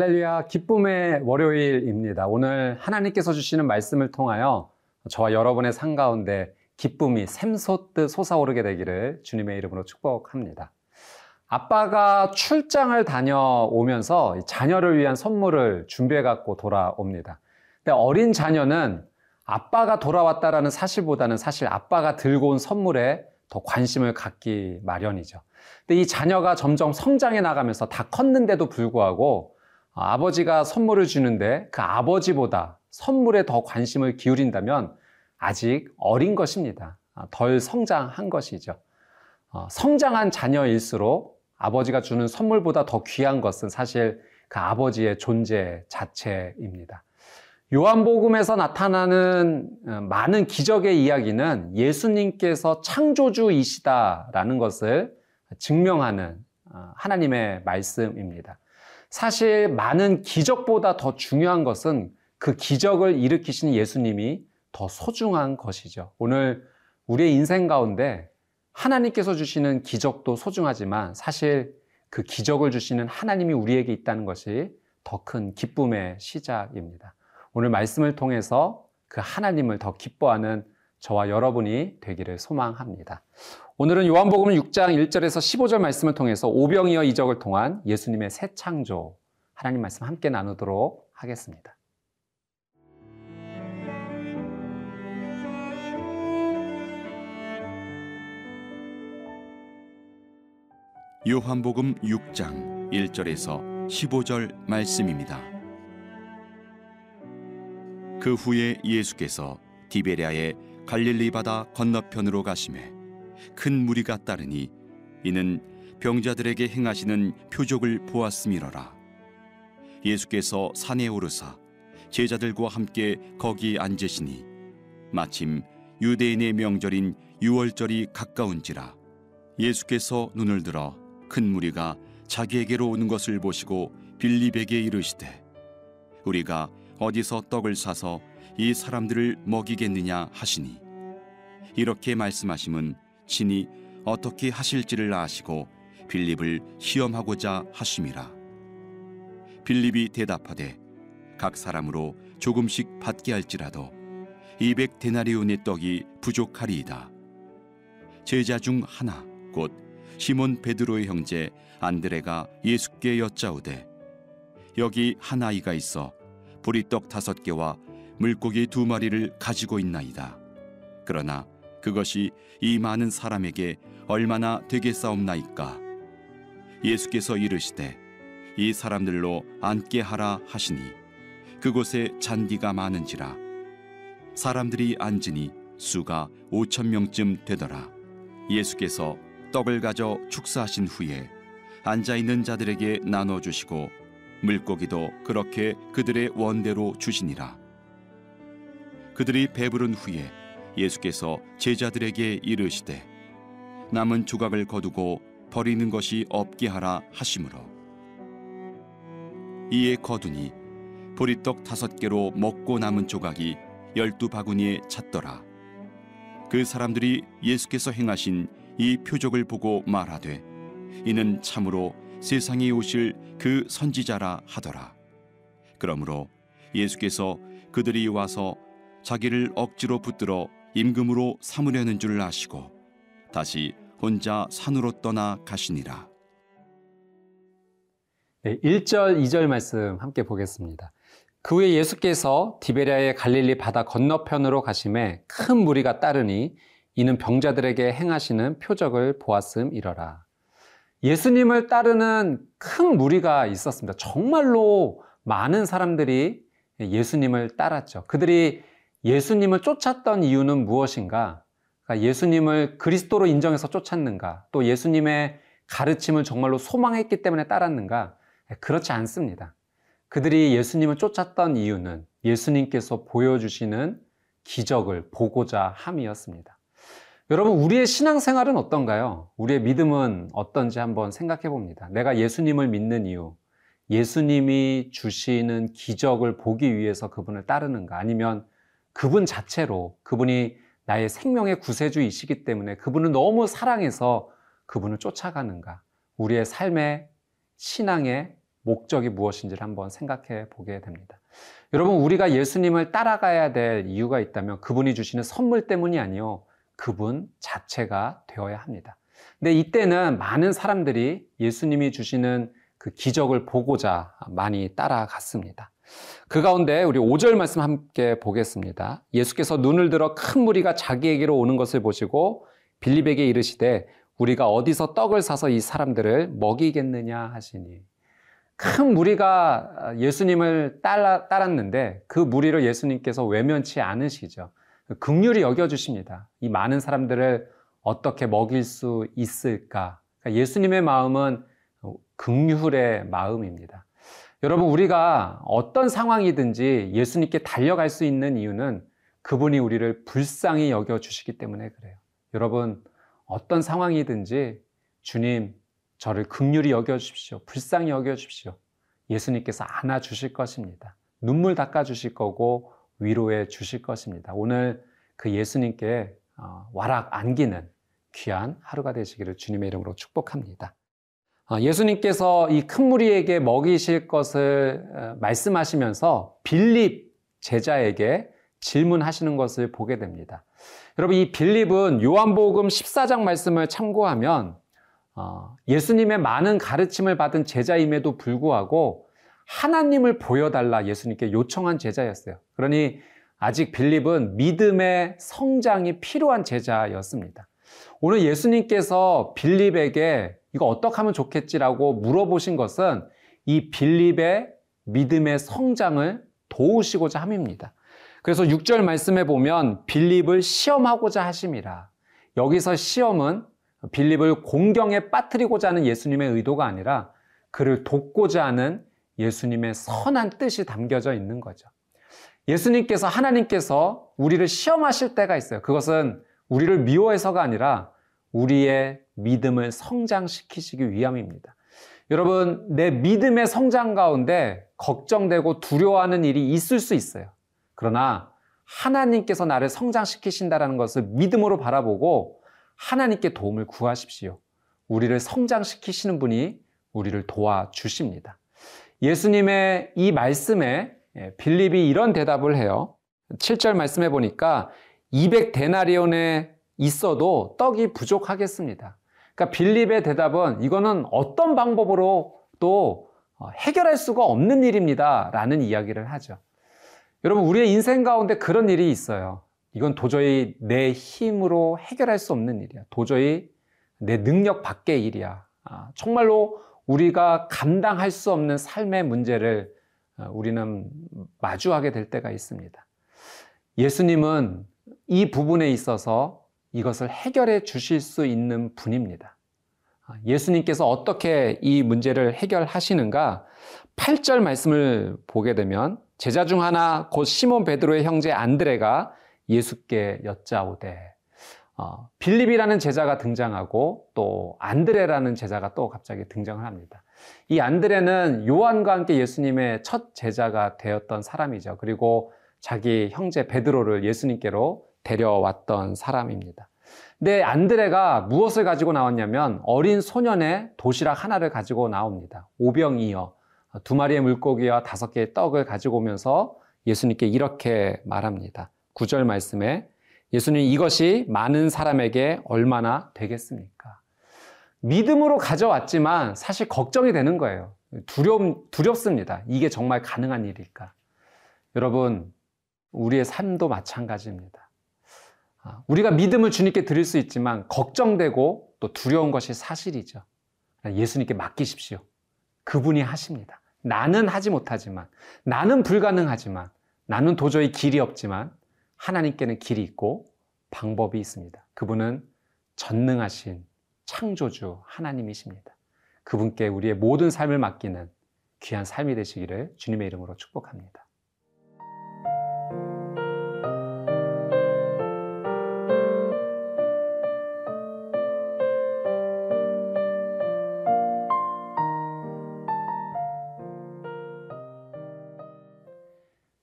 할렐루야, 기쁨의 월요일입니다. 오늘 하나님께서 주시는 말씀을 통하여 저와 여러분의 삶 가운데 기쁨이 샘솟듯 솟아오르게 되기를 주님의 이름으로 축복합니다. 아빠가 출장을 다녀오면서 자녀를 위한 선물을 준비해 갖고 돌아옵니다. 근데 어린 자녀는 아빠가 돌아왔다라는 사실보다는 사실 아빠가 들고 온 선물에 더 관심을 갖기 마련이죠. 근데 이 자녀가 점점 성장해 나가면서 다 컸는데도 불구하고 아버지가 선물을 주는데 그 아버지보다 선물에 더 관심을 기울인다면 아직 어린 것입니다. 덜 성장한 것이죠. 어, 성장한 자녀일수록 아버지가 주는 선물보다 더 귀한 것은 사실 그 아버지의 존재 자체입니다. 요한복음에서 나타나는 어, 많은 기적의 이야기는 예수님께서 창조주이시다라는 것을 증명하는 어, 하나님의 말씀입니다. 사실 많은 기적보다 더 중요한 것은 그 기적을 일으키신 예수님이 더 소중한 것이죠. 오늘 우리의 인생 가운데 하나님께서 주시는 기적도 소중하지만 사실 그 기적을 주시는 하나님이 우리에게 있다는 것이 더 큰 기쁨의 시작입니다. 오늘 말씀을 통해서 그 하나님을 더 기뻐하는 저와 여러분이 되기를 소망합니다. 오늘은 요한복음 6장 1절에서 15절 말씀을 통해서 오병이어 이적을 통한 예수님의 새 창조 하나님 말씀 함께 나누도록 하겠습니다. 요한복음 6장 1절에서 15절 말씀입니다. 그 후에 예수께서 디베랴의 갈릴리 바다 건너편으로 가심에 큰 무리가 따르니 이는 병자들에게 행하시는 표적을 보았음이러라. 예수께서 산에 오르사 제자들과 함께 거기 앉으시니 마침 유대인의 명절인 유월절이 가까운지라 예수께서 눈을 들어 큰 무리가 자기에게로 오는 것을 보시고 빌립에게 이르시되 우리가 어디서 떡을 사서 이 사람들을 먹이겠느냐 하시니 이렇게 말씀하심은 친히 어떻게 하실지를 아시고 빌립을 시험하고자 하심이라 빌립이 대답하되 각 사람으로 조금씩 받게 할지라도 이백 데나리온의 떡이 부족하리이다 제자 중 하나 곧 시몬 베드로의 형제 안드레가 예수께 여짜오되 여기 한 아이가 있어 보리떡 다섯 개와 물고기 두 마리를 가지고 있나이다. 그러나 그것이 이 많은 사람에게 얼마나 되겠사옵나이까? 예수께서 이르시되 이 사람들로 앉게 하라 하시니 그곳에 잔디가 많은지라 사람들이 앉으니 수가 오천 명쯤 되더라. 예수께서 떡을 가져 축사하신 후에 앉아 있는 자들에게 나눠 주시고 물고기도 그렇게 그들의 원대로 주시니라. 그들이 배부른 후에 예수께서 제자들에게 이르시되 남은 조각을 거두고 버리는 것이 없게 하라 하심으로 이에 거두니 보리떡 다섯 개로 먹고 남은 조각이 열두 바구니에 찼더라. 그 사람들이 예수께서 행하신 이 표적을 보고 말하되 이는 참으로 세상에 오실 그 선지자라 하더라. 그러므로 예수께서 그들이 와서 자기를 억지로 붙들어 임금으로 삼으려는 줄 아시고 다시 혼자 산으로 떠나 가시니라. 네, 1절, 2절 말씀 함께 보겠습니다. 그 후에 예수께서 디베리아의 갈릴리 바다 건너편으로 가심에 큰 무리가 따르니 이는 병자들에게 행하시는 표적을 보았음 이러라. 예수님을 따르는 큰 무리가 있었습니다. 정말로 많은 사람들이 예수님을 따랐죠. 그들이 예수님을 쫓았던 이유는 무엇인가? 그러니까 예수님을 그리스도로 인정해서 쫓았는가? 또 예수님의 가르침을 정말로 소망했기 때문에 따랐는가? 그렇지 않습니다. 그들이 예수님을 쫓았던 이유는 예수님께서 보여주시는 기적을 보고자 함이었습니다. 여러분, 우리의 신앙생활은 어떤가요? 우리의 믿음은 어떤지 한번 생각해 봅니다. 내가 예수님을 믿는 이유, 예수님이 주시는 기적을 보기 위해서 그분을 따르는가? 아니면 그분 자체로 그분이 나의 생명의 구세주이시기 때문에 그분을 너무 사랑해서 그분을 쫓아가는가? 우리의 삶의 신앙의 목적이 무엇인지를 한번 생각해 보게 됩니다. 여러분, 우리가 예수님을 따라가야 될 이유가 있다면 그분이 주시는 선물 때문이 아니요. 그분 자체가 되어야 합니다. 근데 이때는 많은 사람들이 예수님이 주시는 그 기적을 보고자 많이 따라갔습니다. 그 가운데 우리 5절 말씀 함께 보겠습니다. 예수께서 눈을 들어 큰 무리가 자기에게로 오는 것을 보시고 빌립에게 이르시되 우리가 어디서 떡을 사서 이 사람들을 먹이겠느냐 하시니 큰 무리가 예수님을 따라, 따랐는데 그 무리를 예수님께서 외면치 않으시죠. 극률이 여겨주십니다. 이 많은 사람들을 어떻게 먹일 수 있을까? 그러니까 예수님의 마음은 극률의 마음입니다. 여러분, 우리가 어떤 상황이든지 예수님께 달려갈 수 있는 이유는 그분이 우리를 불쌍히 여겨주시기 때문에 그래요. 여러분, 어떤 상황이든지 주님, 저를 극률히 여겨주십시오. 불쌍히 여겨주십시오. 예수님께서 안아주실 것입니다. 눈물 닦아주실 거고 위로해 주실 것입니다. 오늘 그 예수님께 어, 와락 안기는 귀한 하루가 되시기를 주님의 이름으로 축복합니다. 어, 예수님께서 이 큰 무리에게 먹이실 것을 어, 말씀하시면서 빌립 제자에게 질문하시는 것을 보게 됩니다. 여러분, 이 빌립은 요한복음 14장 말씀을 참고하면 예수님의 많은 가르침을 받은 제자임에도 불구하고 하나님을 보여달라 예수님께 요청한 제자였어요. 그러니 아직 빌립은 믿음의 성장이 필요한 제자였습니다. 오늘 예수님께서 빌립에게 이거 어떻게 하면 좋겠지라고 물어보신 것은 이 빌립의 믿음의 성장을 도우시고자 함입니다. 그래서 6절 말씀에 보면 빌립을 시험하고자 하심이라. 여기서 시험은 빌립을 공경에 빠뜨리고자 하는 예수님의 의도가 아니라 그를 돕고자 하는 예수님의 선한 뜻이 담겨져 있는 거죠. 예수님께서 하나님께서 우리를 시험하실 때가 있어요. 그것은 우리를 미워해서가 아니라 우리의 믿음을 성장시키시기 위함입니다. 여러분, 내 믿음의 성장 가운데 걱정되고 두려워하는 일이 있을 수 있어요. 그러나 하나님께서 나를 성장시키신다라는 것을 믿음으로 바라보고 하나님께 도움을 구하십시오. 우리를 성장시키시는 분이 우리를 도와주십니다. 예수님의 이 말씀에 예, 빌립이 이런 대답을 해요. 7절 말씀해 보니까 200데나리온에 있어도 떡이 부족하겠습니다. 그러니까 빌립의 대답은 이거는 어떤 방법으로 또 어, 해결할 수가 없는 일입니다. 라는 이야기를 하죠. 여러분, 우리의 인생 가운데 그런 일이 있어요. 이건 도저히 내 힘으로 해결할 수 없는 일이야. 도저히 내 능력 밖의 일이야. 아, 정말로 우리가 감당할 수 없는 삶의 문제를 어, 우리는 마주하게 될 때가 있습니다. 예수님은 이 부분에 있어서 이것을 해결해 주실 수 있는 분입니다. 아, 예수님께서 어떻게 이 문제를 해결하시는가? 8절 말씀을 보게 되면 제자 중 하나 곧 시몬 베드로의 형제 안드레가 예수께 여짜오되 어, 빌립이라는 제자가 등장하고 또 안드레라는 제자가 또 갑자기 등장을 합니다. 이 안드레는 요한과 함께 예수님의 첫 제자가 되었던 사람이죠. 그리고 자기 형제 베드로를 예수님께로 데려왔던 사람입니다. 근데 안드레가 무엇을 가지고 나왔냐면 어린 소년의 도시락 하나를 가지고 나옵니다. 오병이어 두 마리의 물고기와 다섯 개의 떡을 가지고 오면서 예수님께 이렇게 말합니다. 구절 말씀에 예수님 이것이 많은 사람에게 얼마나 되겠습니까? 믿음으로 가져왔지만 사실 걱정이 되는 거예요. 두렵, 두렵습니다. 이게 정말 가능한 일일까? 여러분, 우리의 삶도 마찬가지입니다. 아, 우리가 믿음을 주님께 드릴 수 있지만 걱정되고 또 두려운 것이 사실이죠. 예수님께 맡기십시오. 그분이 하십니다. 나는 하지 못하지만, 나는 불가능하지만, 나는 도저히 길이 없지만, 하나님께는 길이 있고 방법이 있습니다. 그분은 전능하신 창조주 하나님이십니다. 그분께 우리의 모든 삶을 맡기는 귀한 삶이 되시기를 주님의 이름으로 축복합니다.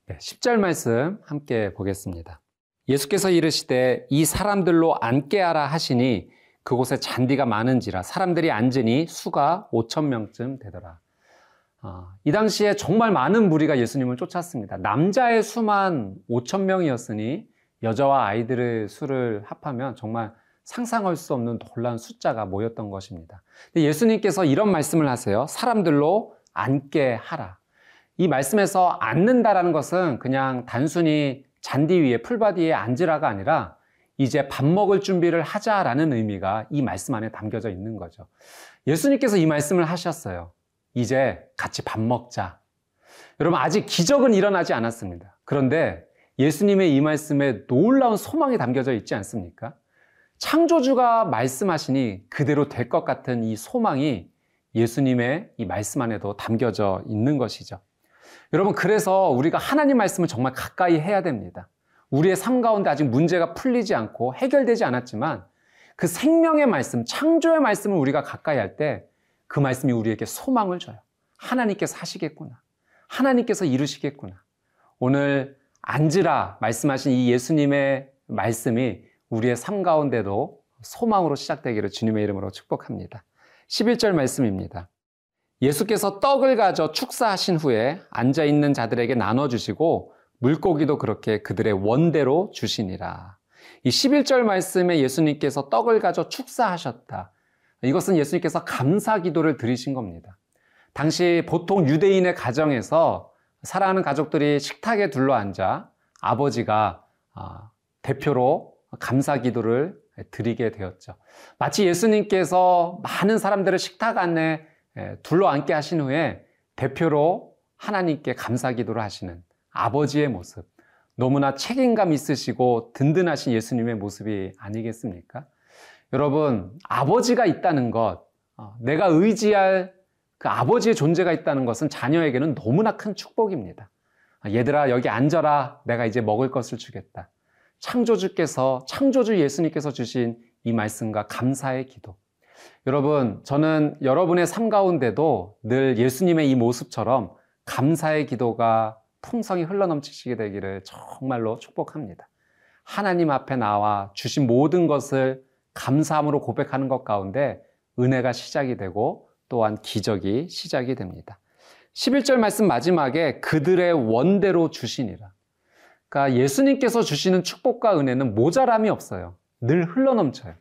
네, 10절 말씀 함께 보겠습니다. 예수께서 이르시되 이 사람들로 앉게 하라 하시니 그곳에 잔디가 많은지라 사람들이 앉으니 수가 5천 명쯤 되더라. 아, 이 당시에 정말 많은 무리가 예수님을 쫓았습니다. 남자의 수만 5천 명이었으니 여자와 아이들의 수를 합하면 정말 상상할 수 없는 놀라운 숫자가 모였던 것입니다. 예수님께서 이런 말씀을 하세요. 사람들로 앉게 하라. 이 말씀에서 앉는다라는 것은 그냥 단순히 잔디 위에 풀밭 위에 앉으라가 아니라 이제 밥 먹을 준비를 하자라는 의미가 이 말씀 안에 담겨져 있는 거죠. 예수님께서 이 말씀을 하셨어요. 이제 같이 밥 먹자. 여러분, 아직 기적은 일어나지 않았습니다. 그런데 예수님의 이 말씀에 놀라운 소망이 담겨져 있지 않습니까? 창조주가 말씀하시니 그대로 될 것 같은 이 소망이 예수님의 이 말씀 안에도 담겨져 있는 것이죠. 여러분, 그래서 우리가 하나님 말씀을 정말 가까이 해야 됩니다. 우리의 삶 가운데 아직 문제가 풀리지 않고 해결되지 않았지만 그 생명의 말씀, 창조의 말씀을 우리가 가까이 할 때 그 말씀이 우리에게 소망을 줘요. 하나님께서 하시겠구나. 하나님께서 이루시겠구나. 오늘 앉으라 말씀하신 이 예수님의 말씀이 우리의 삶 가운데도 소망으로 시작되기를 주님의 이름으로 축복합니다. 11절 말씀입니다. 예수께서 떡을 가져 축사하신 후에 앉아 있는 자들에게 나눠 주시고 물고기도 그렇게 그들의 원대로 주시니라. 이 11절 말씀에 예수님께서 떡을 가져 축사하셨다. 이것은 예수님께서 감사 기도를 드리신 겁니다. 당시 보통 유대인의 가정에서 사랑하는 가족들이 식탁에 둘러앉아 아버지가 아, 대표로 감사 기도를 드리게 되었죠. 마치 예수님께서 많은 사람들을 식탁 안에 둘러앉게 하신 후에 대표로 하나님께 감사 기도를 하시는 아버지의 모습, 너무나 책임감 있으시고 든든하신 예수님의 모습이 아니겠습니까? 여러분, 아버지가 있다는 것, 어, 내가 의지할 그 아버지의 존재가 있다는 것은 자녀에게는 너무나 큰 축복입니다. 얘들아, 여기 앉아라. 내가 이제 먹을 것을 주겠다. 창조주께서, 창조주 예수님께서 주신 이 말씀과 감사의 기도. 여러분, 저는 여러분의 삶 가운데도 늘 예수님의 이 모습처럼 감사의 기도가 풍성히 흘러넘치시게 되기를 정말로 축복합니다. 하나님 앞에 나와 주신 모든 것을 감사함으로 고백하는 것 가운데 은혜가 시작이 되고 또한 기적이 시작이 됩니다. 11절 말씀 마지막에 그들의 원대로 주시니라. 그러니까 예수님께서 주시는 축복과 은혜는 모자람이 없어요. 늘 흘러넘쳐요.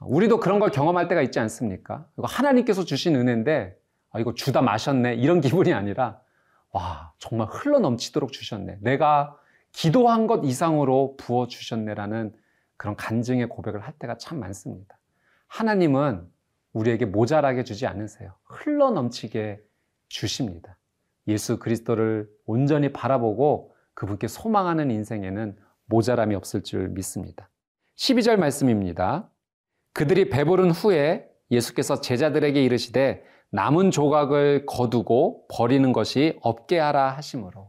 우리도 그런 걸 경험할 때가 있지 않습니까? 이거 하나님께서 주신 은혜인데, 아, 이거 주다 마셨네. 이런 기분이 아니라, 와, 정말 흘러 넘치도록 주셨네. 내가 기도한 것 이상으로 부어 주셨네라는 그런 간증의 고백을 할 때가 참 많습니다. 하나님은 우리에게 모자라게 주지 않으세요. 흘러 넘치게 주십니다. 예수 그리스도를 온전히 바라보고 그분께 소망하는 인생에는 모자람이 없을 줄 믿습니다. 12절 말씀입니다. 그들이 배부른 후에 예수께서 제자들에게 이르시되 남은 조각을 거두고 버리는 것이 없게 하라 하심으로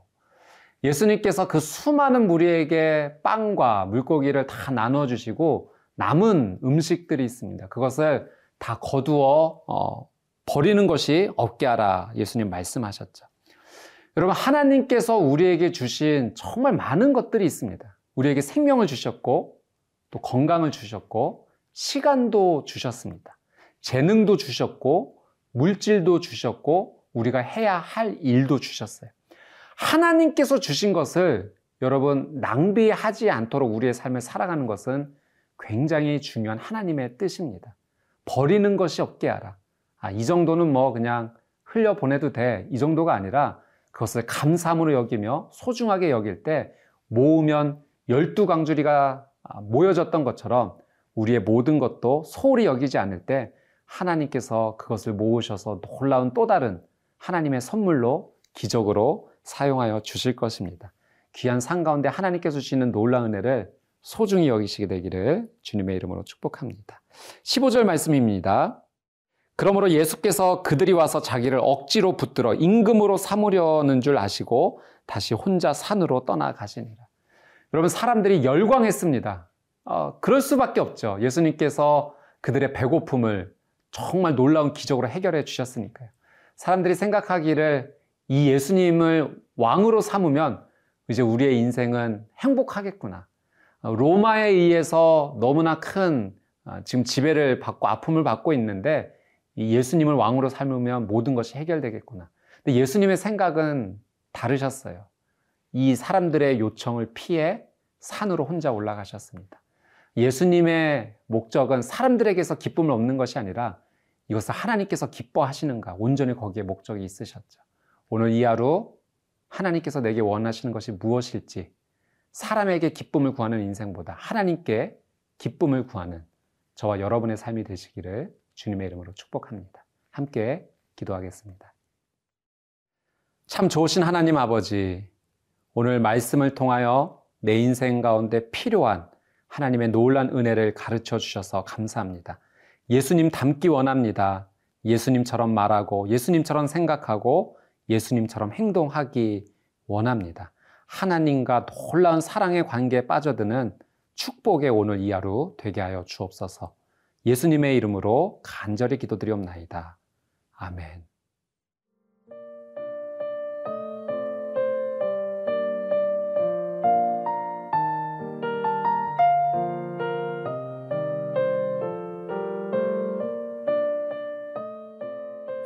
예수님께서 그 수많은 무리에게 빵과 물고기를 다 나눠 주시고 남은 음식들이 있습니다. 그것을 다 거두어 어, 버리는 것이 없게 하라 예수님 말씀하셨죠. 여러분 하나님께서 우리에게 주신 정말 많은 것들이 있습니다. 우리에게 생명을 주셨고 또 건강을 주셨고 시간도 주셨습니다. 재능도 주셨고 물질도 주셨고 우리가 해야 할 일도 주셨어요. 하나님께서 주신 것을 여러분 낭비하지 않도록 우리의 삶을 살아가는 것은 굉장히 중요한 하나님의 뜻입니다. 버리는 것이 없게 하라. 아, 이 정도는 뭐 그냥 흘려 보내도 돼. 이 정도가 아니라 그것을 감사함으로 여기며 소중하게 여길 때 모으면 열두 강주리가 모여졌던 것처럼 우리의 모든 것도 소홀히 여기지 않을 때 하나님께서 그것을 모으셔서 놀라운 또 다른 하나님의 선물로 기적으로 사용하여 주실 것입니다. 귀한 상 가운데 하나님께서 주시는 놀라운 은혜를 소중히 여기시게 되기를 주님의 이름으로 축복합니다. 15절 말씀입니다. 그러므로 예수께서 그들이 와서 자기를 억지로 붙들어 임금으로 삼으려는 줄 아시고 다시 혼자 산으로 떠나가시니라. 여러분 사람들이 열광했습니다. 어, 그럴 수밖에 없죠. 예수님께서 그들의 배고픔을 정말 놀라운 기적으로 해결해 주셨으니까요. 사람들이 생각하기를 이 예수님을 왕으로 삼으면 이제 우리의 인생은 행복하겠구나. 로마에 의해서 너무나 큰 아, 지금 지배를 받고 아픔을 받고 있는데 이 예수님을 왕으로 삼으면 모든 것이 해결되겠구나. 근데 예수님의 생각은 다르셨어요. 이 사람들의 요청을 피해 산으로 혼자 올라가셨습니다. 예수님의 목적은 사람들에게서 기쁨을 얻는 것이 아니라 이것을 하나님께서 기뻐하시는가 온전히 거기에 목적이 있으셨죠. 오늘 이 하루 하나님께서 내게 원하시는 것이 무엇일지 사람에게 기쁨을 구하는 인생보다 하나님께 기쁨을 구하는 저와 여러분의 삶이 되시기를 주님의 이름으로 축복합니다. 함께 기도하겠습니다. 참 좋으신 하나님 아버지, 오늘 말씀을 통하여 내 인생 가운데 필요한 하나님의 놀란 은혜를 가르쳐 주셔서 감사합니다. 예수님 닮기 원합니다. 예수님처럼 말하고, 예수님처럼 생각하고, 예수님처럼 행동하기 원합니다. 하나님과 놀라운 사랑의 관계에 빠져드는 축복의 오늘 이 하루 되게 하여 주옵소서. 예수님의 이름으로 간절히 기도드리옵나이다. 아멘.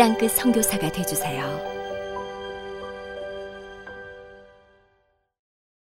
땅끝 선교사가 되주세요.